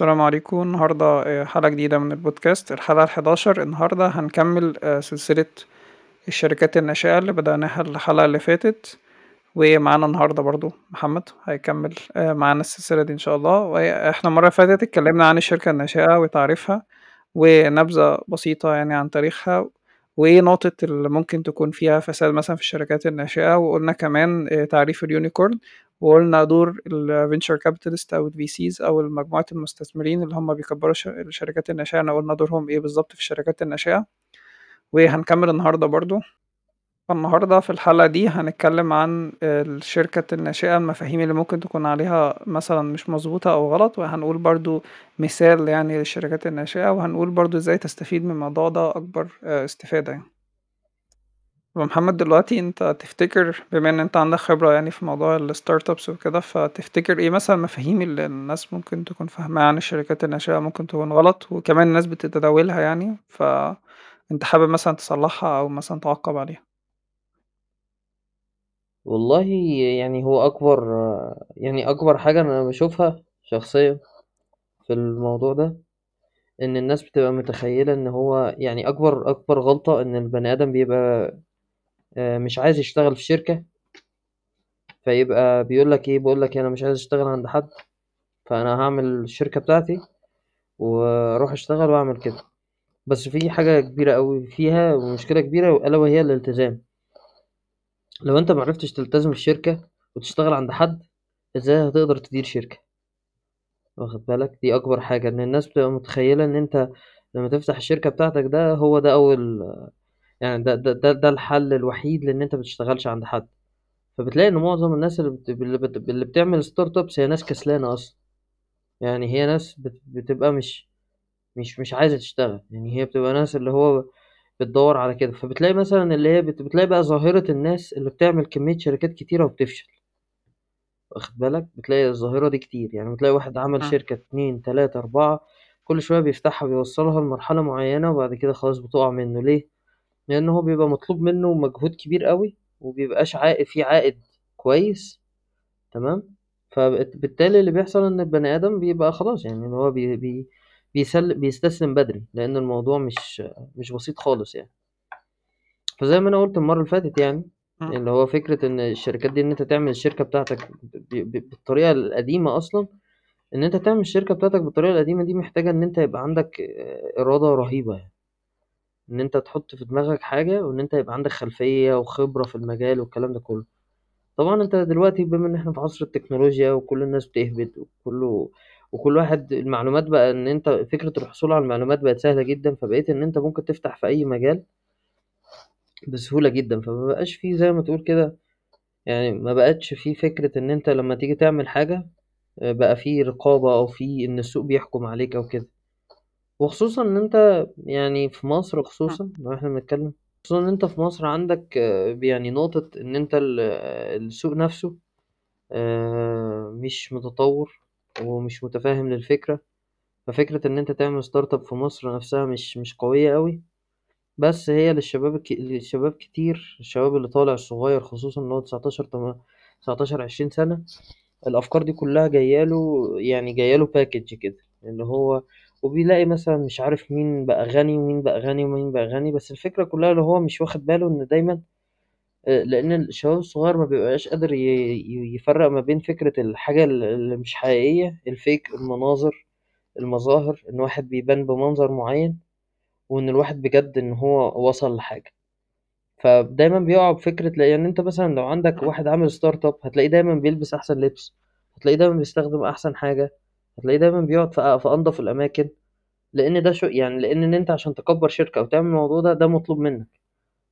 السلام عليكم. النهاردة آه، حلقة جديدة من البودكاست. الحلقة الحداشر. النهاردة هنكمل آه، سلسلة الشركات الناشئة اللي بدأناها الحلقة اللي فاتت. ومعانا النهاردة برضو محمد هيكمل آه، معانا السلسلة دي إن شاء الله. وإحنا المرة اللي فاتت اتكلمنا عن الشركة الناشئة وتعريفها ونبذة بسيطة يعني عن تاريخها وإيه نقطة اللي ممكن تكون فيها فساد مثلا في الشركات الناشئة. وقلنا كمان تعريف اليونيكورن. وقلنا دور ال venture capitalist أو ال VCs أو مجموعة المستثمرين اللي هم بيكبروا الشركات الناشئه أنا قلنا دورهم إيه بالظبط في الشركات الناشئه وهنكمل النهارده برضو. النهارده في الحلقة دي هنتكلم عن الشركة الناشئة المفاهيم اللي ممكن تكون عليها مثلا مش مظبوطة أو غلط. وهنقول برضو مثال يعني للشركات الناشئة وهنقول برضو إزاي تستفيد من الموضوع ده أكبر استفادة يعني. محمد دلوقتي انت تفتكر بما ان انت عندك خبرة يعني في موضوع الستارت ابس وكده فتفتكر إيه مثلا المفاهيم اللي الناس ممكن تكون فاهماها عن الشركات الناشئة ممكن تكون غلط وكمان الناس بتتداولها يعني فانت حابب مثلا تصلحها أو مثلا تعقب عليها؟ والله يعني هو أكبر يعني أكبر حاجة أنا بشوفها شخصيا في الموضوع ده إن الناس بتبقى متخيلة إن هو يعني أكبر أكبر غلطة إن البني آدم بيبقى آه، مش عايز يشتغل في شركة. فيبقى بيقول لك إيه؟ بقول لك أنا مش عايز أشتغل عند حد فأنا هعمل الشركة بتاعتي وأروح أشتغل وأعمل كده. بس في حاجة كبيرة أوي فيها ومشكلة كبيرة ألا وهي الالتزام. لو أنت معرفتش تلتزم في شركة وتشتغل عند حد إزاي هتقدر تدير شركة؟ واخد بالك؟ دي أكبر حاجة إن الناس بتبقى متخيلة إن أنت لما تفتح الشركة بتاعتك ده هو ده أول يعني ده ده ده, ده الحل الوحيد لأن انت بتشتغلش عند حد. فبتلاقي ان معظم الناس اللي, بت... اللي, بت... اللي بتعمل ستارت ابس هي ناس كسلانة أصلا. يعني هي ناس بت... بتبقى مش مش مش عايزة تشتغل. يعني هي بتبقى ناس اللي هو بتدور على كده. فبتلاقي مثلا اللي هي بت... بتلاقي بقى ظاهرة الناس اللي بتعمل كمية شركات كتيرة وبتفشل. واخد بالك؟ بتلاقي الظاهرة دي كتير. يعني بتلاقي واحد عمل شركة اتنين تلاتة أربعة كل شوية بيفتحها بيوصلها لمرحلة معينة وبعد كده خلاص بتقع منه. ليه؟ لأن هو بيبقى مطلوب منه مجهود كبير قوي ومبيبقاش عائد فيه عائد كويس. تمام؟ فبالتالي اللي بيحصل إن البني آدم بيبقى خلاص يعني إن هو بي بي بيسل بيستسلم بدري لأن الموضوع مش مش بسيط خالص يعني. فزي ما أنا قلت المرة اللي فاتت يعني اللي هو فكرة إن الشركات دي إن أنت تعمل الشركة بتاعتك بالطريقة القديمة أصلا إن أنت تعمل الشركة بتاعتك بالطريقة القديمة دي محتاجة إن أنت يبقى عندك إرادة رهيبة يعني. إن أنت تحط في دماغك حاجة وإن أنت يبقى عندك خلفية وخبرة في المجال والكلام ده كله. طبعا أنت دلوقتي بما إن إحنا في عصر التكنولوجيا وكل الناس بتهبط وكله وكل واحد المعلومات بقى إن أنت فكرة الحصول على المعلومات بقت سهلة جدا فبقيت إن أنت ممكن تفتح في أي مجال بسهولة جدًا، فما بقاش في زي ما تقول كده يعني ما بقتش في فكرة إن أنت لمّا تيجي تعمل حاجة آآ بقى في رقابة أو في إن السوق بيحكم عليك أو كده، وخصوصًا إن أنت يعني في مصر خصوصًا لو إحنا بنتكلم خصوصًا إن أنت في مصر عندك يعني نقطة إن أنت ال السوق نفسه آآ مش متطور ومش متفهم للفكرة، ففكرة إن أنت تعمل startup في مصر نفسها مش مش قوية أوي. بس هي للشباب الك... للشباب كتير الشباب اللي طالع الصغير خصوصا اللي هو 19 تم... 19 20 سنة الأفكار دي كلها جاياله يعني جاياله باكج كده اللي هو وبيلاقي مثلا مش عارف مين بقى غني ومين بقى غني ومين بقى غني بس الفكرة كلها اللي هو مش واخد باله إن دايما آه، لأن الشباب الصغير ما بيبقاش قادر. يفرق ما بين فكرة الحاجة اللي مش حقيقية الفيك المناظر المظاهر إن واحد بيبان بمنظر معين وإن الواحد بجد إن هو وصل لحاجة فدايما بيقعوا بفكرة يعني أنت مثلا لو عندك واحد عامل startup هتلاقيه دايما بيلبس أحسن لبس هتلاقيه دايما بيستخدم أحسن حاجة هتلاقيه دايما بيقعد في في أنظف الأماكن لأن ده show يعني لأن إن أنت عشان تكبر شركة أو تعمل الموضوع ده ده مطلوب منك.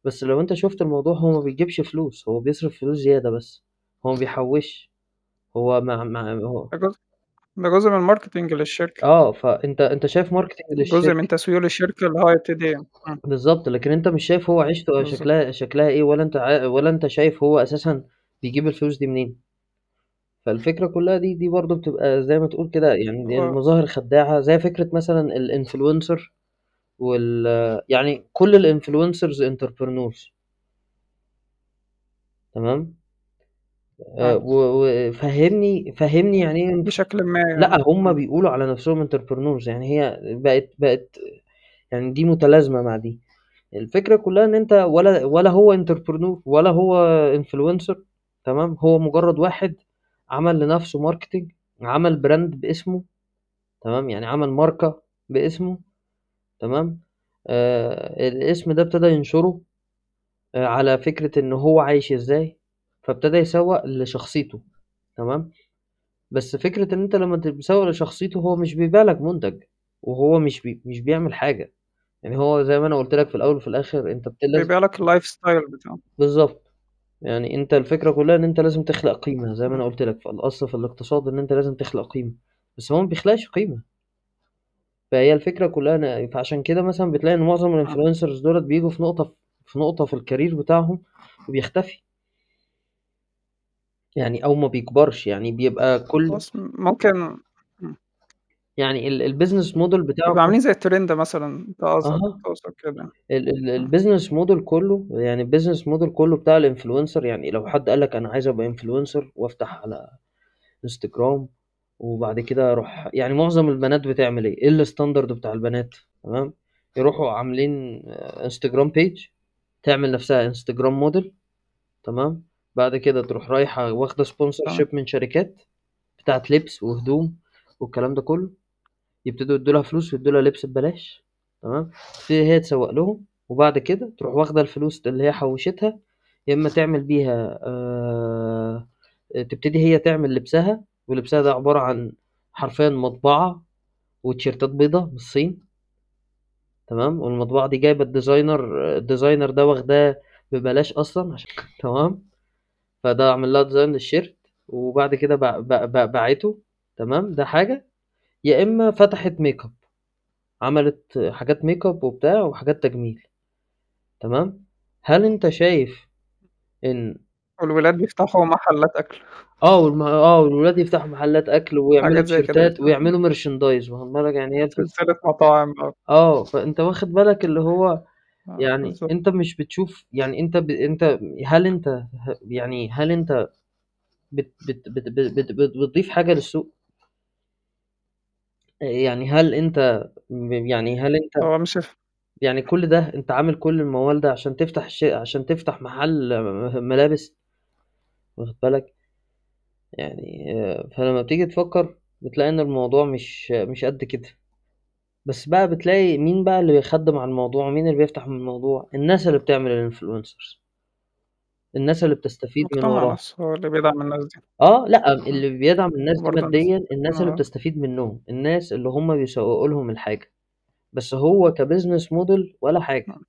بس لو أنت شفت الموضوع هو ما بيجيبش فلوس هو بيصرف فلوس زيادة بس هو ما بيحوش. هو مع مع هو ده جزء ده جزء من ال marketing للشركة. آه فأنت أنت شايف marketing جزء من للشركة تسويق للشركة اللي هو يبتدي بالظبط لكن أنت مش شايف هو عيشته شكلها شكلها إيه ولا أنت عا- ولا أنت شايف هو أساسا بيجيب الفلوس دي منين؟ فالفكرة كلها دي دي برضه بتبقى زي ما تقول كده يعني هو المظاهر خداعة زي فكرة مثلا ال influencer وال يعني كل ال influencers entrepreneurs تمام آه. و وفهّمني فهّمني يعني إيه انت بشكلٍ ما لأ يعني، هُم إمم. بيقولوا على نَفْسهم entrepreneurs يعني هي بقت بقت يعني دي متلازمة مع دي. الفكرة كلّها إن أنت ولا ولا هو entrepreneur ولا هو influencer تمام، هو مجرّد واحد عمل لنَفْسه marketing عمل brand باسمه تمام، يعني عمل ماركة باسمه تمام، آآ الاسم ده ابتدى ينشره آآ على فكرة إن هو عايش إزاي، فابتدى يسوّق لشخصيته تمام، بس فكرة إن أنت لمّا ت بتسوّق لشخصيته هو مش بيبيع لك منتج، وهو مش بي مش بيعمل حاجة، يعني هو زي ما أنا قُلت لك في الأول وفي الآخر أنت بت لاز بيبيع لك الlifestyle بتاعه. بالضبط، يعني أنت الفكرة كلّها إن أنت لازم تخلق قيمة زي ما أنا قُلت لك، فالأصل في الاقتصاد إن أنت لازم تخلق قيمة، بس هو ما بيخلقش قيمة. فهي الفكرة كلّها إن فعشان كده مثلًا بتلاقي إن معظم إمم. الinfluencers دُولة بييجوا في نقطة في نقطة في الcareer بتاعهم وبيختفي. يعني أو ما بيكبرش، يعني بيبقى كل خلاص ممكن. يعني ال الbusiness model بيبقوا بتاعهم عاملين زي الtrend مثلًا، قصدك أها. تقصد كده، ال ال إمم. الbusiness model كلّه يعني الbusiness model كلّه بتاع الinfluencer يعني لو حد قال لك أنا عايز أبقى influencer وأفتح على Instagram وبعد كده أروح يعني معظم البنات بتعمل إيه، إيه الstandard بتاع البنات تمام، يروحوا عاملين Instagram page تعمل نَفْسها Instagram model تمام، بعد كده تروح رايحة واخدة تمام. sponsorship من شركات بتاعة لبس وهدوم والكلام ده كلّه، يبتدوا يدّوا لها فلوس ويدّوا لها لبس ببلاش تمام، تبتدي هي تسوّق لهم وبعد كده تروح واخدة الفلوس اللي هي حوّشتها يا إمّا تعمل بيها آآ تبتدي هي تعمل لبسها ولبسها ده عبارة عن حرفيًا مطبعة وتيشيرتات بيضا من الصين تمام، والمطبعة دي جايبة الdesigner الdesigner ده واخداه ببلاش أصلًا عشان تمام، فده عامل لها design للتيشيرت وبعد كده باعته تمام، ده حاجة، يا إمّا فتحت makeup عملت حاجات makeup وبتاع وحاجات تجميل تمام، هل أنت شايف إن والولاد بيفتحوا محلات أكل. آه والم آه والولاد يفتحوا محلات أكل ويعملوا حاجات زي كده تيشيرتات بيفتحوا. ويعملوا merchandise واخد بالك، يعني هي سلسلة مطاعم آه. آه، فأنت واخد بالك اللي هو آه، يعني بالضبط. أنت مش بتشوف يعني أنت ب أنت هل أنت ه يعني هل أنت بت بت بت بت بت بت بتضيف حاجة للسوق؟ يعني هل أنت م يعني هل أنت هو مش يعني كل ده أنت عامل كل الموال ده عشان تفتح ش عشان تفتح محل ملابس؟ واخد بالك؟ يعني آآ فلمّا بتيجي تفكّر بتلاقي إن الموضوع مش مش قد كده، بس بقى بتلاقي مين بقى اللي بيخدِّم على الموضوع، مين اللي بيفتح من الموضوع؟ الناس اللي بتعمل الinfluencers. الناس اللي بتستفيد من وراهم. نفسه هو اللي بيدعم الناس دي. آه، لأ. اللي بيدعم الناس دي ناس ماديًا الناس اللي آه. بتستفيد منّهم، الناس اللي هُم بيسوّقوا لهم الحاجة، بس هو كbusiness model ولا حاجة. إمم.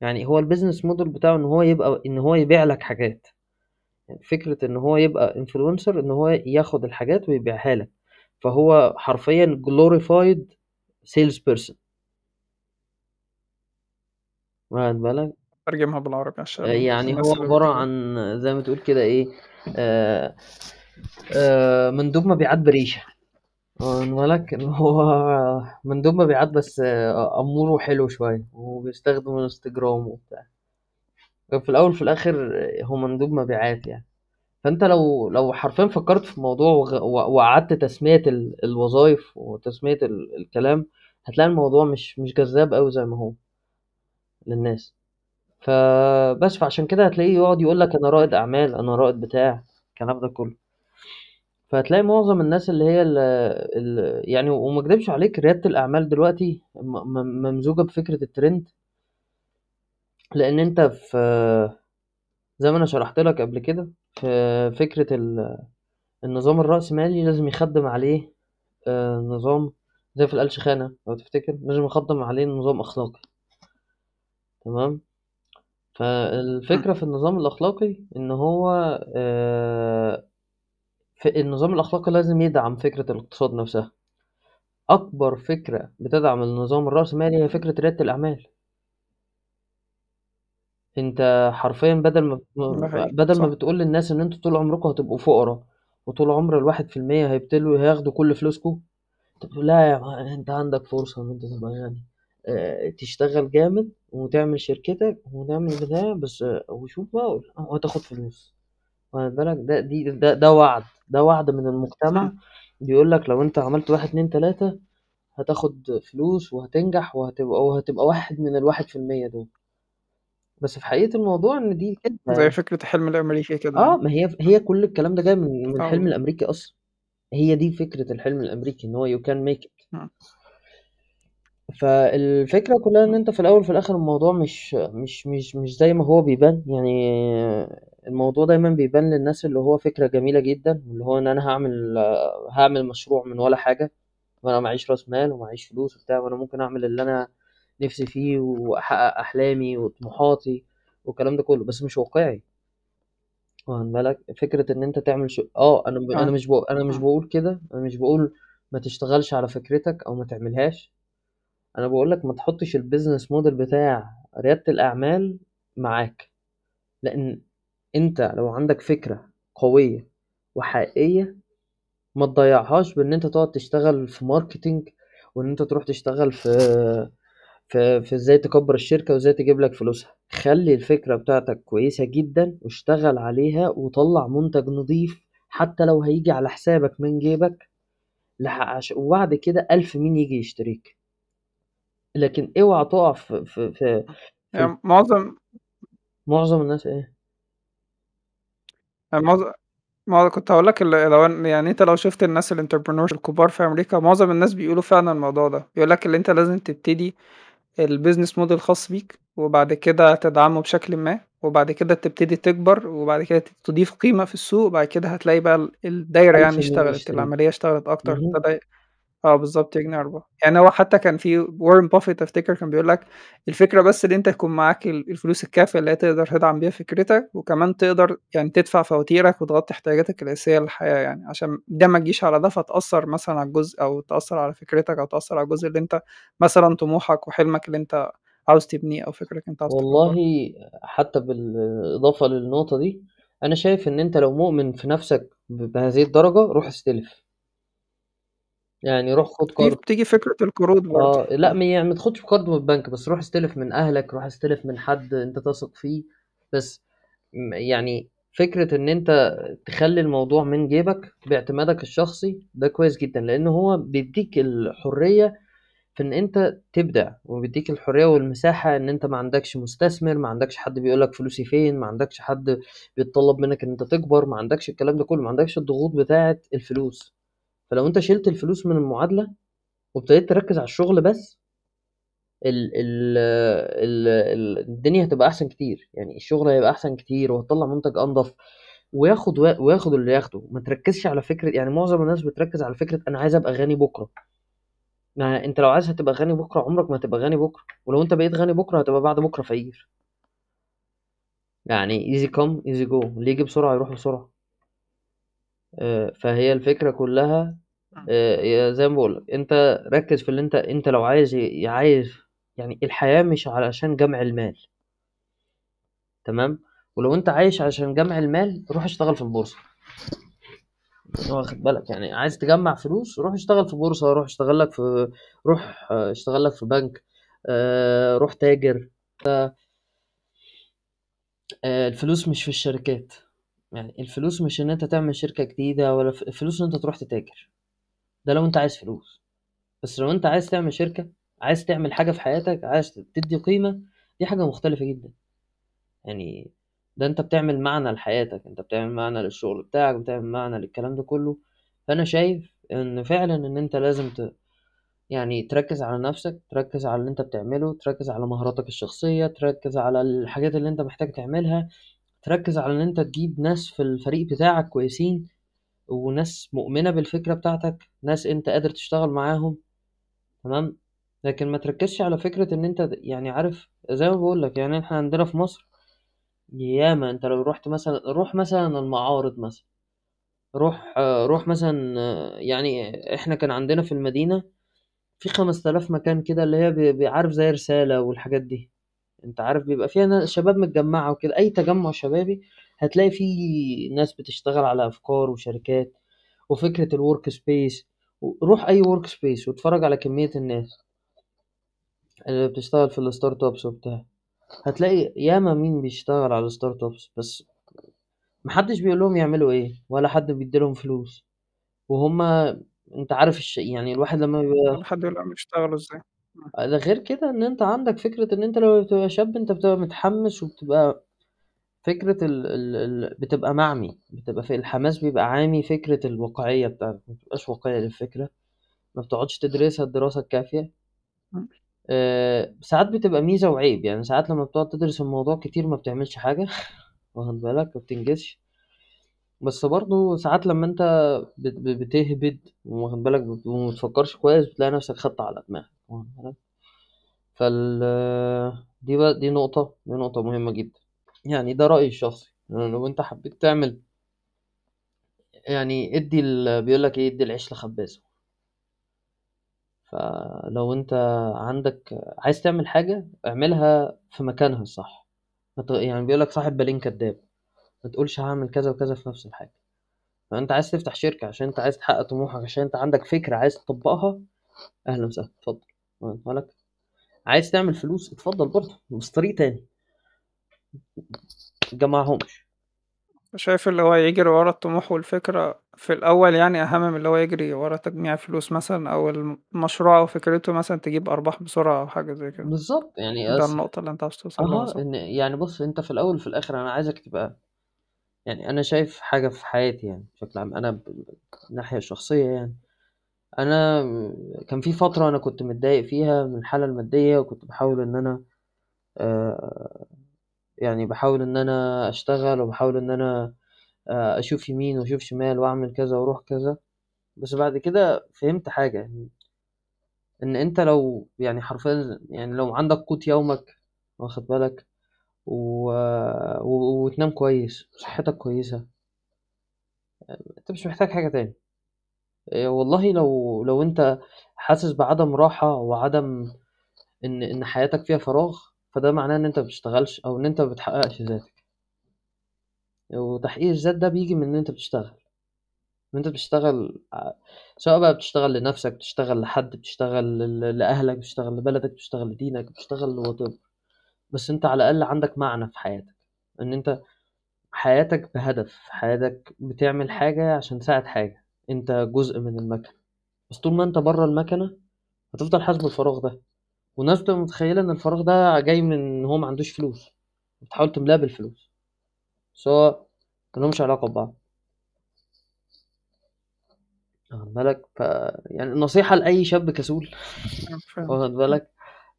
يعني هو الbusiness model بتاعه إن هو يبقى إن هو يبيع لك حاجات، فكرة إن هو يبقى influencer إن هو ياخد الحاجات ويبيعها لك، فهو حرفيًا glorified sales person. واخد بالك؟ ترجمها بالعربي عشان يعني هو عبارة. عن زي ما تقول كده إيه، آآ آآ مندوب مبيعات بريشة،؟ اللي هو مندوب مبيعات بس أمور وحلو شوية وبيستخدم الإنستجرام وبتاع. في الأول وفي الآخر هو مندوب مبيعات يعني. فأنت لو لو حرفيًا فكّرت في الموضوع وقعدت تسمية ال الوظايف وتسمية ال الكلام، هتلاقي الموضوع مش مش جذاب أوي زي ما هو للناس. فبس، فعشان كده هتلاقيه يقعد يقول لك أنا رائد أعمال، أنا رائد بتاع، الكلام ده كلّه. فهتلاقي معظم الناس اللي هي ال ال يعني وما اكدبش عليك ريادة الأعمال دلوقتي ممزوجة بفكرة الtrend. لإن أنت في زي ما أنا شرحت لك قبل كده، في فكرة ال النظام الرأسمالي لازم يخدِّم عليه آآ نظام زي في الألشخانة لو تفتكر، لازم يخدِّم عليه نظام أخلاقي. تمام؟ فالفكرة في النظام الأخلاقي إن هو آآ ف النظام الأخلاقي لازم يدعم فكرة الاقتصاد نفسها. أكبر فكرة بتدعم النظام الرأسمالي هي فكرة ريادة الأعمال. أنت حرفيًا بدل ما ده ب حقيقي، بدل ما صح. بتقول للناس إن أنتم طول عمركم هتبقوا فقرا وطول عمر ال1% هيبتلوا هياخدوا كل فلوسكم، أنت بتقول لها يا أنت عندك فرصة إن أنت تبقى غني، آآ تشتغل جامد وتعمل شركتك وتعمل بتاع بس وشوف بقى وهتاخد فلوس. واخد بالك؟ ده دي ده ده وعد ده وعد من المجتمع. بيقول لك لو انت عملت واحد اتنين تلاتة هتاخد فلوس وهتنجح وهتبقى وهتبقى واحد من الواحد في المية دول. بس في حقيقة الموضوع إن دي كده زي فكرة الحلم الأمريكي كده آه يعني. ما هي هي كل الكلام ده جاي من من آه. الحلم والله الأمريكي أصلا. هي دي فكرة الحلم الأمريكي إن هو you can make it. إمم. فالفكرة كلها إن إمم. أنت في الأول وفي الآخر الموضوع مش مش مش مش زي ما هو بيبان يعني الموضوع دايما بيبان للناس اللي هو فكرة جميلة جدا واللي هو إن أنا هعمل هعمل مشروع من ولا حاجة وأنا معيش رأس مال ومعيش فلوس وبتاع وأنا ممكن أعمل اللي أنا نفسي فيه وأحقق أحلامي وطموحاتي والكلام ده كله بس مش واقعي واخد بالك فكرة إن أنت تعمل show آه أنا أنا آه. مش بقول أنا مش آه. بقول كده أنا مش بقول ما تشتغلش على فكرتك أو ما تعملهاش أنا بقول لك ما تحطش ال business model بتاع ريادة الأعمال معاك. لأن أنت لو عندك فكرة قوية وحقيقية ما تضيعهاش بأن أنت تقعد تشتغل في marketing وأن أنت تروح تشتغل في في في إزاي تكبر الشركة وإزاي تجيب لك فلوسها. خلي الفكرة بتاعتك كويسة جدا واشتغل عليها وطلع منتج نظيف حتى لو هيجي على حسابك من جيبك. وبعد كده ألف مين يجي يشتريك؟ لكن اوعى تقع في في في, في يعني معظم معظم الناس إيه؟ يعني معظم ما كنت هاقول لك ال لو أن يعني أنت لو شُفت الناس الentrepreneurs الكبار في أمريكا، معظم الناس بيقولوا فعلًا الموضوع ده، بيقول لك اللي أنت لازم تبتدي ال business model خاص بيك، وبعد كده تدعمه بشكلٍ ما، وبعد كده تبتدي تكبر، وبعد كده تضيف قيمة في السوق، وبعد كده هتلاقي بقى ال الدايرة يعني اشتغلت، العملية اشتغلت مهم. ابتدى آه بالضبط يجني أرباح، يعني هو حتى كان في وارن بافيت أفتكر كان بيقول لك الفكرة بس إن أنت يكون معاك ال الفلوس الكافية اللي هي تقدر تدعم بيها فكرتك، وكمان تقدر يعني تدفع فواتيرك وتغطي احتياجاتك الأساسية للحياة يعني، عشان ده ما تجيش على ده فتأثّر مثلًا على الجزء أو تأثّر على فكرتك أو تأثّر على الجزء اللي أنت مثلًا طموحك وحلمك اللي أنت عاوز تبنيه أو فكرك أنت عاوز والله. حتى بالإضافة للنقطة دي أنا شايف إن أنت لو مؤمن في نفسك بهذه الدرجة روح استلف يعني روح خد في قرض بتيجي فكرة القروض برضه، آه لا آه، ما يعني ما تاخدش قرض من البنك بس روح استلف من أهلك روح استلف من حد أنت تثق فيه. بس م- يعني فكرة إن أنت تخلي الموضوع من جيبك باعتمادك الشخصي ده كويس جدا لأن هو بيديك الحرية في إن أنت تبدع وبيديك الحرية والمساحة إن أنت ما عندكش مستثمر ما عندكش حد بيقولك فلوسي فين ما عندكش حد بيتطلب منك إن أنت تكبر ما عندكش الكلام ده كله ما عندكش الضغوط بتاعة الفلوس. فلو انت شلت الفلوس من المعادلة وابتديت تركز على الشغل بس ال ال ال ال الدنيا هتبقى أحسن كتير. يعني الشغل هيبقى أحسن كتير وهتطلع منتج أنضف وياخد وياخد اللي ياخده. ما تركزش على فكرة يعني معظم الناس بتركز على فكرة أنا عايز أبقى غني بكرة. ما أنت لو عايز هتبقى غني بكرة عمرك ما هتبقى غني بكرة. ولو أنت بقيت غني بكرة هتبقى بعد بكرة فقير. يعني easy come easy go اللي يجي بسرعة يروح بسرعة. آه، فهي الفكرة كلها آه، زي ما بقول انت ركز في اللي انت انت لو عايز عايز يعني الحياة مش علشان جمع المال. تمام؟ ولو انت عايش عشان جمع المال روح اشتغل في البورصة. واخد بالك؟ يعني عايز تجمع فلوس روح اشتغل في بورصة روح اشتغل لك في روح آه، اشتغل لك في بنك. آه، روح تاجر. الفلوس مش في الشركات. يعني الفلوس مش ان انت تعمل شركة جديدة ولا الفلوس ان انت تروح تتاجر. ده لو انت عايز فلوس. بس لو انت عايز تعمل شركة عايز تعمل حاجة في حياتك عايز تدي قيمة دي حاجة مختلفة جدا. يعني ده انت بتعمل معنى لحياتك انت بتعمل معنى للشغل بتاعك بتعمل معنى للكلام ده كله. فأنا شايف إن فعلا إن انت لازم ت... يعني تركز على نفسك تركز على اللي انت بتعمله تركز على مهاراتك الشخصية تركز على الحاجات اللي انت محتاج تعملها تركز على إن انت تجيب ناس في الفريق بتاعك كويسين. وناس مؤمنة بالفكرة بتاعتك ناس أنت قادر تشتغل معاهم تمام؟ لكن ما تركزش على فكرة إن أنت يعني عارف زي ما بقول لك يعني إحنا عندنا في مصر ياما أنت لو رحت مثلا روح مثلا المعارض مثلا روح روح مثلا يعني إحنا كان عندنا في المدينة في خمس تلاف مكان كده اللي هي بي- بيعرف زي رسالة والحاجات دي أنت عارف بيبقى فيها شباب متجمعة وكده أي تجمع شبابي هتلاقي فيه ناس بتشتغل على أفكار وشركات وفكرة ال work space روح أي work space واتفرج على كمية الناس اللي بتشتغل في ال startups وبتاع هتلاقي ياما مين بيشتغل على ال startups بس ما حدش بيقول لهم يعملوا إيه ولا حد بيدّي لهم فلوس، وهُم أنت عارف الش يعني الواحد لمّا بيبقى حد يقول لهم يشتغلوا. إمم. ده غير كده إن أنت عندك فكرة إن أنت لمّا بتبقى شاب أنت بتبقى متحمّس وبتبقى فكرة ال ال ال بتبقى مَعمي، بتبقى في الحماس بيبقى عامي فكرة الواقعية بتاعتك، ما بتبقاش واقعي للفكرة، ما بتقعدش تدرسها الدراسة الكافية. إمم. آآ ساعات بتبقى ميزة وعيب، يعني ساعات لمّا بتقعد تدرس الموضوع كتير ما بتعملش حاجة واخد بالك، ما بتنجزش، بس برضه ساعات لمّا أنت بت ب بتهبد واخد بالك؟ بت وما بتفكّرش كويس بتلاقي نَفْسك خدت على دماغك واخد بالك، فال دي بقى دي نقطة، دي نقطة مهمة جدًا، يعني ده رأيي الشخصي، لو أنت حبيت تعمل يعني ادّي ال إيه، ادّي العيش لخبازه. فلو أنت عندك عايز تعمل حاجة اعملها في مكانها الصح، يعني بيقول لك صاحب بالين كدّاب، ما تقولش هاعمل كذا وكذا في نفس الحاجة، فأنت عايز تفتح شركة عشان أنت عايز تحقق طموحك، عشان أنت عندك فكرة عايز تطبّقها، أهلًا وسهلًا، اتفضل، عايز تعمل فلوس؟ اتفضل برضه، بس طريق تاني، ما تجمّعهمش. شايف اللي هو يجري ورا الطموح والفكرة في الأول يعني أهم من اللي هو يجري ورا تجميع فلوس مثلًا أو المشروع أو فكرته مثلًا تجيب أرباح بسرعة أو حاجة زي كده، بالضبط، يعني ده النقطة اللي أنت عاوز توصل لها صح؟ إن يعني بُص أنت في الأول وفي الآخر أنا عايزك تبقى يعني أنا شايف حاجة في حياتي يعني بشكل عام، أنا ب ب الناحية الشخصية يعني. أنا كان في فترة أنا كنت متضايق فيها من الحالة المادية وكنت باحاول إن أنا آآ يعني باحاول إن أنا أشتغل وباحاول إن أنا آآ أشوف يمين وأشوف شمال وأعمل كذا وأروح كذا، بس بعد كده فهمت حاجة، إن أنت لو يعني حرفيًا يعني لو عندك قوت يومك واخد بالك؟ و و وتنام كويس وصحتك كويسة، أنت مش محتاج حاجة تاني. آآ والله لو لو أنت حاسس بعدم راحة وعدم إن إن حياتك فيها فراغ، فده معناه إن أنت ما بتشتغلش أو إن أنت ما بتحققش ذاتك، وتحقيق الذات ده بييجي من إن أنت بتشتغل، إن أنت بتشتغل سواء بقى بتشتغل لنفسك، بتشتغل لحد، بتشتغل لأهلك، بتشتغل لبلدك، بتشتغل لدينك، بتشتغل لwhatever. بس أنت على الأقل عندك معنى في حياتك، إن أنت حياتك بهدف، حياتك بتعمل حاجة عشان تساعد حاجة، أنت جزء من المكنة، بس طول ما أنت برّه المكنة هتفضل حاسس بالفراغ ده. والناس بتبقى متخيلة إن الفراغ ده جاي من إن هو ما عندوش فلوس. بتحاول تملاه بالفلوس. بس هو ملهمش علاقة ببعض. واخد بالك؟ ف يعني النصيحة لأي شاب كسول. واخد بالك؟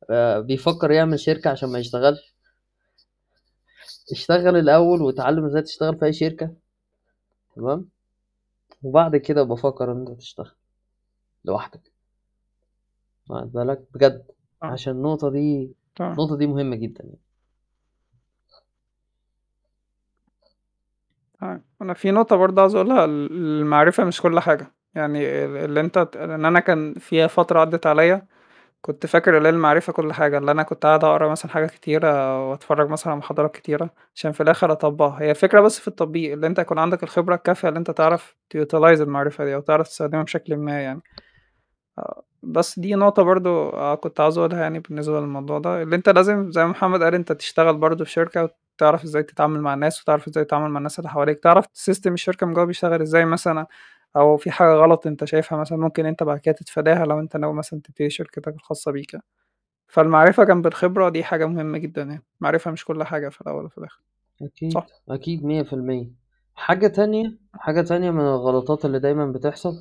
آه، بيفكر يعمل شركة عشان ما يشتغلش. اشتغل الأول واتعلم إزاي تشتغل في أي شركة. تمام؟ وبعد كده بفكر إن أنت تشتغل لوحدك. واخد بالك؟ بجد. عشان النقطة دي تمام، النقطة دي مهمة جدا يعني. تمام. أنا في نقطة برضه عاوز أقولها ال المعرفة مش كل حاجة، يعني ال اللي أنت ت لإن أنا كان في فترة عدِّت عليَّ كنت فاكر اللي هي المعرفة كل حاجة، اللي أنا كنت قاعد أقرأ مثلًا حاجات كتيرة وأتفرّج مثلًا على محاضرات كتيرة، عشان في الآخر أطبّقها، هي الفكرة بس في التطبيق، اللي أنت يكون عندك الخبرة الكافية اللي أنت تعرف تutilize المعرفة دي أو تعرف تستخدمها بشكلٍ ما يعني. آه، بس دي نقطة برضه آه، كنت عاوز أقولها يعني بالنسبة للموضوع ده، اللي أنت لازم زي ما محمد قال أنت تشتغل برضه في شركة وتعرف إزاي تتعامل مع الناس، وتعرف إزاي تتعامل مع الناس اللي حواليك، تعرف سيستم الشركة من جوّه بيشتغل إزاي مثلًا، أو في حاجة غلط أنت شايفها مثلًا ممكن أنت بعد كده تتفاداها لو أنت ناوي مثلًا تبتدي شركتك الخاصة بيك. فالمعرفة جنب الخبرة دي حاجة مهمة جدًا يعني، المعرفة مش كل حاجة في الأول وفي الآخر، أكيد صح؟ أكيد مية في المية. حاجة تانية حاجة تانية من الغلطات اللي دايما بتحصل؟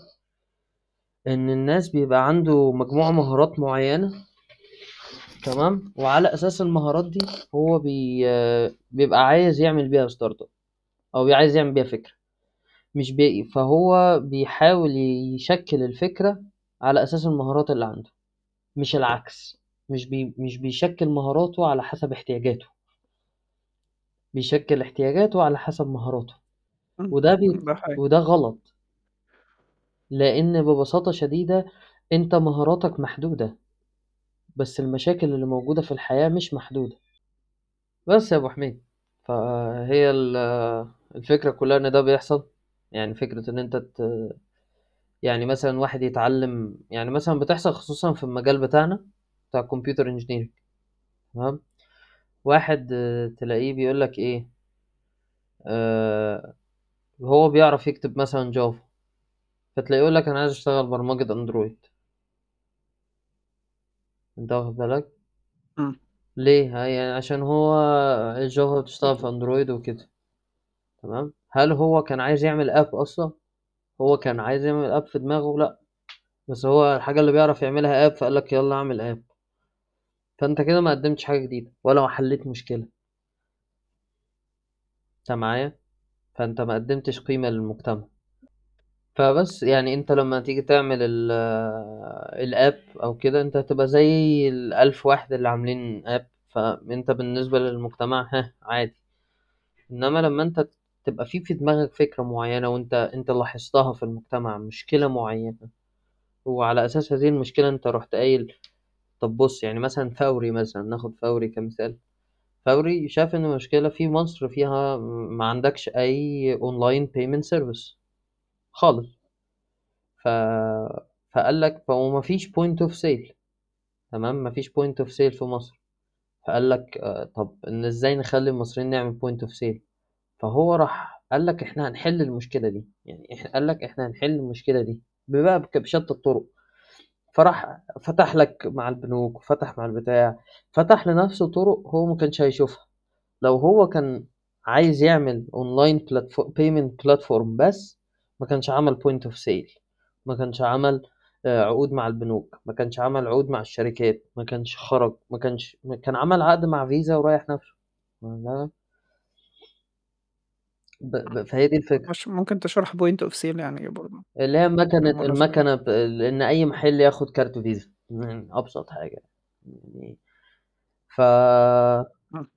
إن الناس بيبقى عنده مجموعة مهارات معينة تمام؟ وعلى أساس المهارات دي هو بي بيبقى عايز يعمل بيها startup أو عايز يعمل بيها فكرة مش بي فهو بيحاول يشكل الفكرة على أساس المهارات اللي عنده مش العكس. مش بي مش بيشكل مهاراته على حسب احتياجاته. بيشكل احتياجاته على حسب مهاراته. إمم، وده بي ده حقيقي، وده غلط. لأن ببساطة شديدة أنت مهاراتك محدودة بس المشاكل اللي موجودة في الحياة مش محدودة. بس يا أبو حميد فهي ال- الفكرة كلها إن ده بيحصل. يعني فكرة إن أنت ت... يعني مثلا واحد يتعلم يعني مثلا بتحصل خصوصا في المجال بتاعنا بتاع ال computer engineering تمام؟ واحد تلاقيه بيقول لك إيه آه هو بيعرف يكتب مثلا Java فتلاقيه يقول لك أنا عايز أشتغل برمجة Android. أنت واخد بالك؟ مم. ليه؟ يعني عشان هو ال Java بتشتغل في Android وكده. تمام؟ هل هو كان عايز يعمل app أصلا؟ هو كان عايز يعمل app في دماغه؟ لا. بس هو الحاجة اللي بيعرف يعملها app فقال لك يلا أعمل app فأنت كده ما قدمتش حاجة جديدة ولا حليت مشكلة. أنت معايا؟ فأنت ما قدمتش قيمة للمجتمع. فبس يعني انت لما تيجي تعمل ال- ال app أو كده انت هتبقى زي الألف واحد اللي عاملين app فانت بالنسبة للمجتمع ها عادي. انما لما انت تبقى في في دماغك فكرة معينة وانت انت لاحظتها في المجتمع مشكلة معينة وعلى أساس هذه المشكلة انت رحت قايل طب بص يعني مثلا فوري مثلا ناخد فوري كمثال. فوري شاف إن المشكلة في مصر فيها ما عندكش أي online payment service خالص. ف... فقال لك فهو مفيش point of sale تمام؟ مفيش point of sale في مصر. فقال لك آه، طب إن إزاي نخلي المصريين نعمل point of sale فهو راح قال لك إحنا هنحل المشكلة دي. يعني إحنا قال لك إحنا هنحل المشكلة دي بك- بشتى الطرق. فراح فتح لك مع البنوك وفتح مع البتاع فتح لنفسه طرق هو ما كانش هيشوفها. لو هو كان عايز يعمل online platform payment platform بس ما كانش عمل point of sale ما كانش عمل آه، عقود مع البنوك ما كانش عمل عقود مع الشركات ما كانش خرج ما كانش ما كان عمل عقد مع فيزا وريح نفسه. لا، ب... ب... فهي دي الفكرة. مش ممكن تشرح point of sale يعني إيه برضه؟ اللي هي بالمناسبة المكنة ب... إن أي محل ياخد كارت فيزا. من أبسط حاجة. يعني ف مم.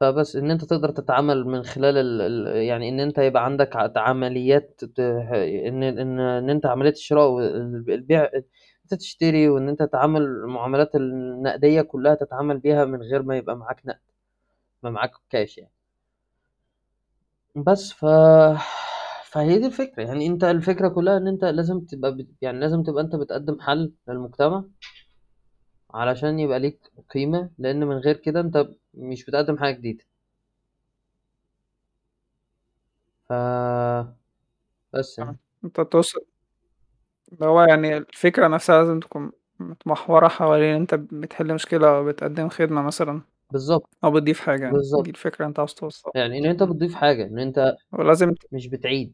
فبس إن أنت تقدر تتعامل من خلال ال... يعني إن أنت يبقى عندك عمليات ت... إن إن إن أنت عملية الشراء والبيع أنت تشتري وإن أنت تتعامل المعاملات النقدية كلها تتعامل بيها من غير ما يبقى معاك نقد ما معاك كاش يعني بس ف فهي دي الفكرة يعني أنت الفكرة كلها إن أنت لازم تبقى. يعني لازم تبقى أنت بتقدم حل للمجتمع علشان يبقى ليك قيمة لأن من غير كده أنت مش بتقدم حاجة جديدة. ف بس يعني. أنت تقصد اللي هو يعني الفكرة نفسها لازم تكون متمحورة حوالين أنت بتحل مشكلة أو بتقدم خدمة مثلا. بالظبط. أو بتضيف حاجة. يعني دي بالظبط الفكرة أنت عاوز توصلها يعني أنت مم. بتضيف حاجة إن أنت ولازم ت- مش بتعيد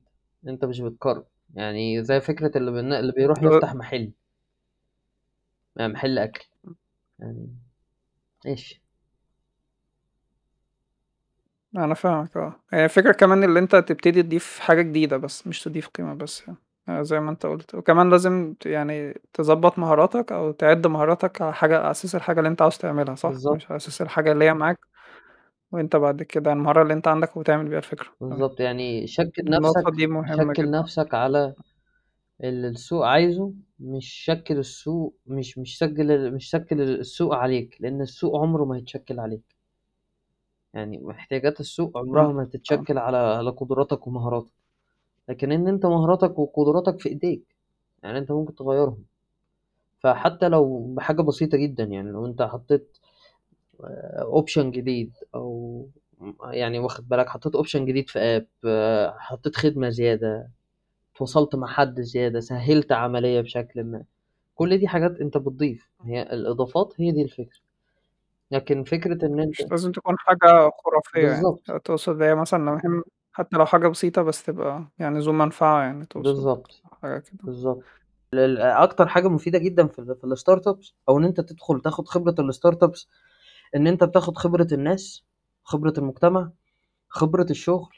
أنت مش بتكرر يعني زي فكرة اللي, بن... اللي بيروح يفتح محل. يعني محل أكل. يعني إيش؟ أنا فاهمك آه. هي الفكرة كمان اللي أنت تبتدي تضيف حاجة جديدة بس مش تضيف قيمة بس يعني. آه، زي ما أنت قلت. وكمان لازم ت- يعني تظبط مهاراتك أو تعد مهاراتك على حاجة على أساس الحاجة اللي أنت عاوز تعملها صح؟ بالظبط. مش على أساس الحاجة اللي هي معاك وأنت بعد كده المهارة اللي أنت عندك وتعمل بيها الفكرة. تمام بالظبط يعني شكل النقطة نفسك دي مهمة شكل جدا. نفسك على اللي السوق عايزه مش شكل السوق مش مش سجل مش شكل السوق عليك لأن السوق عمره ما هيتشكل عليك. يعني احتياجات السوق عمرها. ما هتتشكل على على قدراتك ومهاراتك. لكن إن أنت مهاراتك وقدراتك في إيديك يعني أنت ممكن تغيرهم. فحتى لو بحاجة بسيطة جدا يعني لو أنت حطيت اوبشن جديد أو يعني واخد بالك حطيت option جديد في app حطيت خدمة زيادة تواصلت مع حد زيادة سهلت عملية بشكل ما. كل دي حاجات انت بتضيف. هي الإضافات هي دي الفكرة. لكن فكرة إن انت مش لازم تكون حاجة خرافية يعني. بالظبط. تقصد هي مثلا لو مهم حتى لو حاجة بسيطة بس تبقى يعني ذو منفعة يعني تقصد بالظبط. حاجة كده. بالظبط. ال- ال- أكتر حاجة مفيدة جدا في ال في apps أو إن أنت تدخل تاخد خبرة ال startups إن أنت بتاخد خبرة الناس خبرة المجتمع خبرة الشغل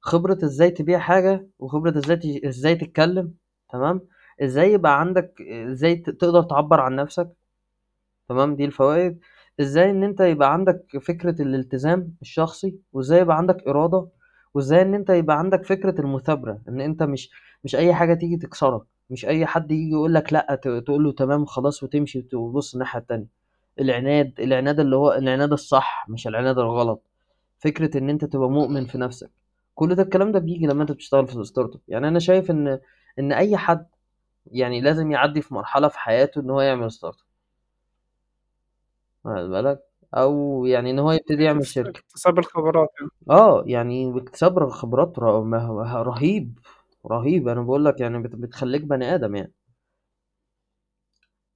خبرة إزاي تبيع حاجة وخبرة إزاي ت- إزاي تتكلم تمام؟ إزاي يبقى عندك إزاي ت- تقدر تعبر عن نفسك تمام؟ دي الفوائد. إزاي إن أنت يبقى عندك فكرة الالتزام الشخصي وإزاي يبقى عندك إرادة وإزاي إن أنت يبقى عندك فكرة المثابرة إن أنت مش مش أي حاجة تيجي تكسرك مش أي حد يجي يقول لك لأ ت- تقول له تمام خلاص وتمشي وتبص الناحية التانية. العناد العناد اللي هو العناد الصح مش العناد الغلط. فكرة إن أنت تبقى مؤمن في نفسك. كل ده الكلام ده بيجي لما انت بتشتغل في ال startup يعني أنا شايف إن إن أي حد يعني لازم يعدي في مرحلة في حياته إن هو يعمل startup واخد بالك أو يعني إن هو يبتدي يعمل شركة. اكتساب الخبرات يعني. آه، يعني باكتساب ر خبرات ر مه رهيب، رهيب، أنا باقول لك يعني بت بتخلّيك بني آدم يعني.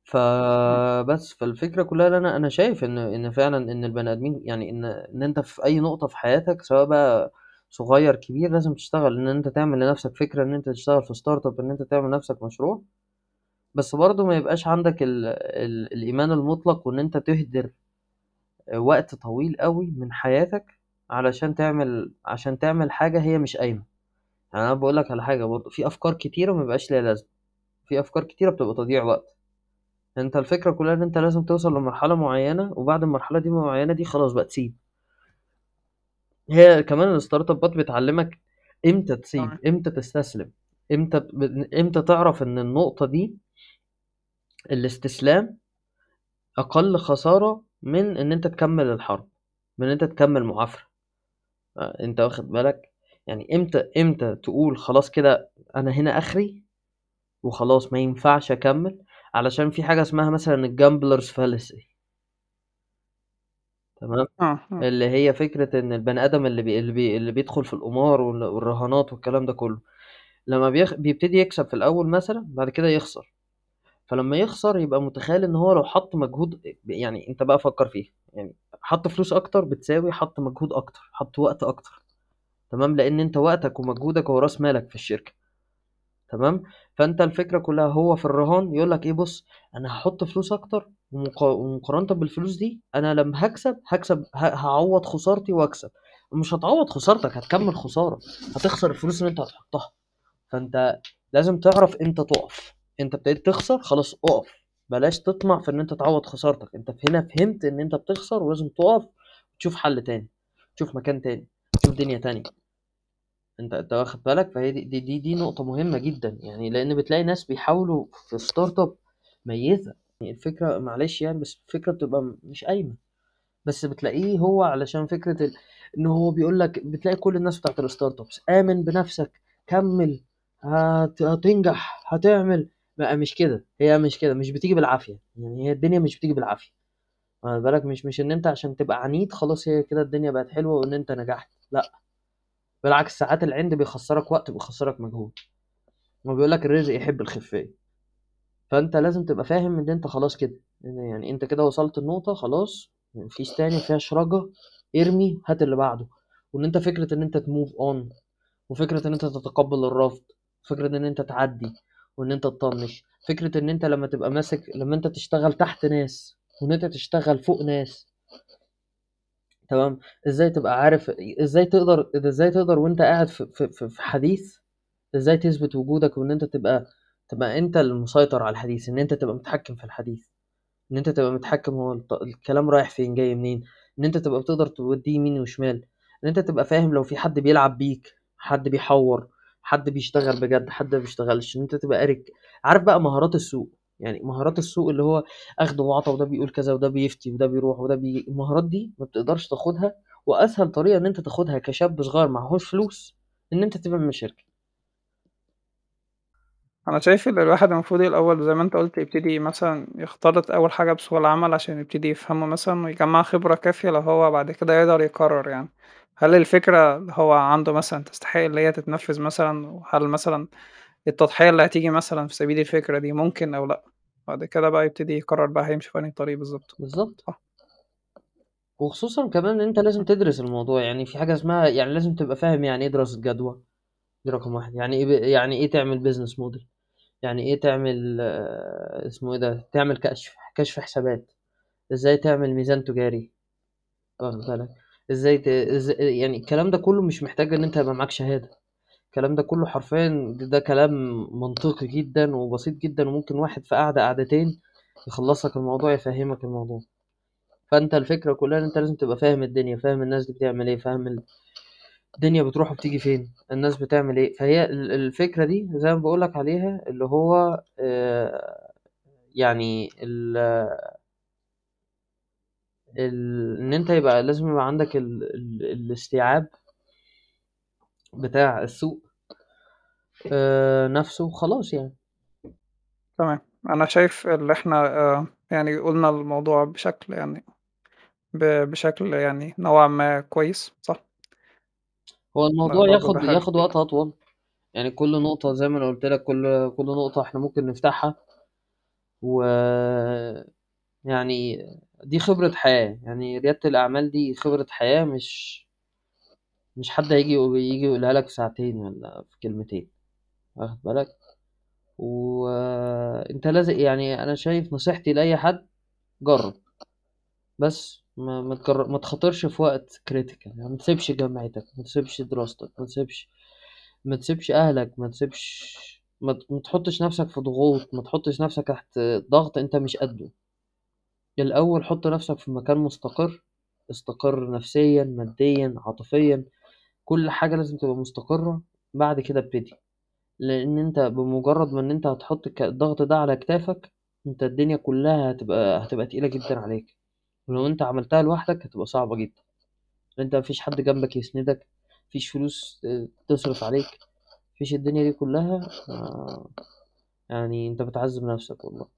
فبس، فالفكرة كلّها إن أنا أنا شايف إن إن فعلًا إن البني آدمين يعني إن إن أنت في أي نقطة في حياتك سواء بقى صغير، كبير، لازم تشتغل، إن أنت تعمل لنفسك فكرة إن أنت تشتغل في startup إن أنت تعمل لنفسك مشروع، بس برضه ما يبقاش عندك ال ال الإيمان المطلق وإن أنت تهدر وقت طويل أوي من حياتك علشان تعمل عشان تعمل حاجة هي مش قايمة. يعني أنا باقول لك على حاجة برضه، في أفكار كتيرة ما بيبقاش ليها لازمة، في أفكار كتيرة بتبقى تضييع وقت. أنت الفكرة كلّها إن أنت لازم توصل لمرحلة معيّنة وبعد المرحلة دي معيّنة دي خلاص بقى تسيب. هي كمان الستارتابات بتعلّمك إمتى تسيب،. إمتى تستسلم، إمتى ب إمتى تعرف إن النقطة دي الاستسلام أقل خسارة من إن أنت تكمّل الحرب، من إن أنت تكمّل معافرة. أ أنت واخد بالك؟ يعني إمتى إمتى تقول خلاص كده أنا هنا آخري وخلاص ما ينفعش أكمّل، علشان في حاجة اسمها مثلًا الgamblers fallacy. تمام، آه، آه. اللي هي فكرة إن البني آدم اللي بي اللي بي اللي بيدخل في القمار وال والرهانات والكلام ده كلّه، لمّا بيخ بيبتدي يكسب في الأول مثلًا، بعد كده يخسر، فلمّا يخسر يبقى متخيل إن هو لو حط مجهود أ يعني أنت بقى فكّر فيها، يعني حط فلوس أكتر بتساوي حط مجهود أكتر، حط وقت أكتر، تمام، لإن أنت وقتك ومجهودك هو رأس مالك في الشركة، تمام، فأنت الفكرة كلّها هو في الرهان يقول لك إيه بُص أنا هاحط فلوس أكتر ومقا ومقارنةً بالفلوس دي أنا لمّا هاكسب، هاكسب ه هاعوّض خسارتي وأكسب، ومش هتعوّض خسارتك هتكمّل خسارة، هتخسر الفلوس اللي أنت هتحطها، فأنت لازم تعرف إمتى تُقف، أنت ابتديت تخسر خلاص أُقف، بلاش تطمع في إن أنت تعوّض خسارتك، أنت هنا فهمت إن أنت بتخسر ولازم تُقف وتشوف حل تاني، تشوف مكان تاني، تشوف دنيا تانية. أنت أنت واخد بالك؟ فهي دي دي دي دي نقطة مهمة جدًا، يعني لإن بتلاقي ناس بيحاولوا في startup ميّتة، يعني الفكرة معلش يعني بس الفكرة بتبقى مش قايمة، بس بتلاقيه هو علشان فكرة ال إن هو بيقول لك بتلاقي كل الناس بتاعة الstartups آمن بنفسك، كمّل، هت هتنجح، هتعمل، لأ مش كده، هي مش كده، مش بتيجي بالعافية، يعني هي الدنيا مش بتيجي بالعافية، واخد بالك؟ مش مش إن أنت عشان تبقى عنيد خلاص هي كده الدنيا بقت حلوة وإن أنت نجحت، لأ. بالعكس ساعات العِند بيخسّرك وقت وبيخسّرك مجهود، هو بيقول لك الرزق يحب الخفّاية، فأنت لازم تبقى فاهم إن أنت خلاص كده، يعني أنت كده وصلت لنقطة خلاص. ما فيش تاني، ما فيهاش رجا، ارمي هات اللي بعده، وإن أنت فكرة إن أنت تmove on وفكرة إن أنت تتقبّل الرفض، وفكرة إن أنت تعدّي، وإن أنت تطنّش، فكرة إن أنت لمّا تبقى ماسك لمّا أنت تشتغل تحت ناس، وإن أنت تشتغل فوق ناس. تمام، إزاي تبقى عارف إزاي تقدر إزاي تقدر وأنت قاعد في في في حديث إزاي تثبت وجودك وإن أنت تبقى تبقى أنت المسيطر على الحديث، إن أنت تبقى متحكم في الحديث، إن أنت تبقى متحكم هو الكلام رايح فين جاي منين، إن أنت تبقى بتقدر توديه يمين وشمال، إن أنت تبقى فاهم لو في حد بيلعب بيك، حد بيحوّر، حد بيشتغل بجد، حد ما بيشتغلش، إن أنت تبقى قاري ك عارف بقى مهارات السوق، يعني مهارات السوق اللي هو أخْد وعطا وده بيقول كذا وده بيفتي وده بيروح وده بييجي، المهارات دي ما بتقدرش تاخدها وأسهل طريقة إن أنت تاخدها كشاب صغير معاهوش فلوس، إن أنت تعمل شركة. أنا شايف إن الواحد المفروض الأول زي ما أنت قُلت يبتدي مثلًا يختلط أول حاجة بسوق العمل عشان يبتدي يفهمه مثلًا ويجمّع خبرة كافية لو هو بعد كده يقدر يقرر يعني، هل الفكرة اللي هو عنده مثلًا تستحق اللي هي تتنفّذ مثلًا، وهل مثلًا التضحية اللي هتيجي مثلًا في سبيل الفكرة دي ممكن أو لأ، بعد كده بقى يبتدي يقرر بقى هيمشي في أنهي طريق بالضبط، بالضبط. صح. وخصوصًا كمان أنت لازم تدرس الموضوع، يعني في حاجة اسمها يعني لازم تبقى فاهم يعني إيه دراسة جدوى، دي رقم 1 يعني ب يعني إيه تعمل business model يعني إيه تعمل اسمه إيه ده، تعمل كشف كشف حسابات، إزاي تعمل ميزان تجاري، واخد بالك، إزاي ت إز يعني الكلام ده كلّه مش محتاج إن أنت يبقى معاك شهادة، الكلام ده كلّه حرفيًا ده كلام منطقي جدًا وبسيط جدًا وممكن واحد في قعدة قعدتين يخلّص لك الموضوع يفهّمك الموضوع، فأنت الفكرة كلّها إن أنت لازم تبقى فاهم الدنيا، فاهم الناس دي بتعمل إيه، فاهم ال الدنيا بتروح وبتيجي فين، الناس بتعمل إيه، فهي ال الفكرة دي زي ما باقول لك عليها اللي هو آآ يعني ال ال إن أنت يبقى لازم يبقى عندك ال ال الاستيعاب بتاع السوق آآ نَفْسه وخلاص يعني. تمام، أنا شايف اللي إحنا آآ يعني قُلنا الموضوع بشكل يعني بشكل يعني نوعًا ما كويس، صح؟ هو الموضوع برضه ده ياخد حاجة ياخد وقت. أطول، يعني كل نقطة زي ما أنا قُلت لك كل كل نقطة إحنا ممكن نفتحها و يعني دي خبرة حياة، يعني ريادة الأعمال دي خبرة حياة مش مش حد هييجي يقو ييجي يقولها لك في ساعتين والّا في كلمتين، واخد بالك؟ وأنت لاز يعني أنا شايف نصيحتي لأي حد جرّب، بس ما ما تجر ما تخاطرش في وقت critical يعني ما تسيبش جامعتك، ما تسيبش دراستك، ما تسيبش ما تسيبش أهلك، ما تسيبش ما ت ما تحطش نفسك في ضغوط، ما تحطش نفسك تحت ضغط أنت مش قدّه. الأول حُط نفسك في مكان مستقر، استقر نفسيًا، ماديًا، عاطفيًا، كل حاجة لازم تبقى مستقرة، بعد كده ابتدي، لإن أنت بمجرد ما إن أنت هتحط الضغط ده على كتافك، أنت الدنيا كلها هتبقى هتبقى تقيلة جدًا عليك، ولو أنت عملتها لوحدك هتبقى صعبة جدًا، أنت ما فيش حد جنبك يسندك، ما فيش فلوس تصرف عليك، ما فيش الدنيا دي كلها آآ يعني أنت بتعذّب نفسك والله.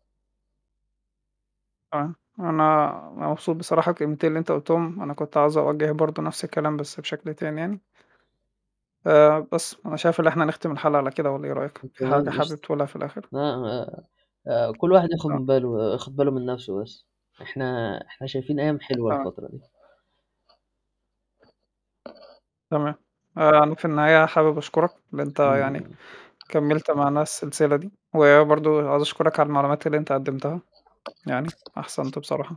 آه، أنا مبسوط بصراحة بالكلمتين اللي أنت قُلتهم، أنا كنت عاوز أوجّه برضه نفس الكلام بس بشكل تاني يعني. آآ بس، أنا شايف اللي إحنا نختم الحلقة على كده والّا إيه رأيك؟ في حاجة حابب قشطة. تقولها في الآخر؟ لأ آآ كل واحد ياخد آه. من باله ياخد باله من نفسه بس، إحنا إحنا شايفين أيام حلوة تمام. الفترة دي. تمام. آآ أنا في النهاية حابب أشكرك، اللي أنت يعني. كمّلت معانا السلسلة دي، وبرضه عاوز أشكرك على المعلومات اللي أنت قدّمتها، يعني أحسنت بصراحة.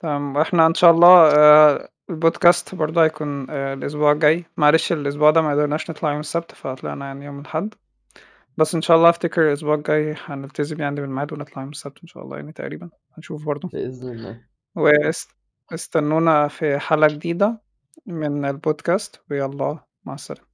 تمام، وإحنا إن شاء الله آآ البودكاست برضه هيكون آآ الأسبوع الجاي، معلش الأسبوع ده ما قدرناش نطلع يوم السبت، فطلعنا يعني يوم الأحد، بس إن شاء الله أفتكر الأسبوع الجاي هنلتزم يعني بالميعاد ونطلع يوم السبت إن شاء الله يعني تقريبًا، هنشوف برضه. بإذن الله. واست استنونا في حلقة جديدة من البودكاست، ويالّا مع السلامة.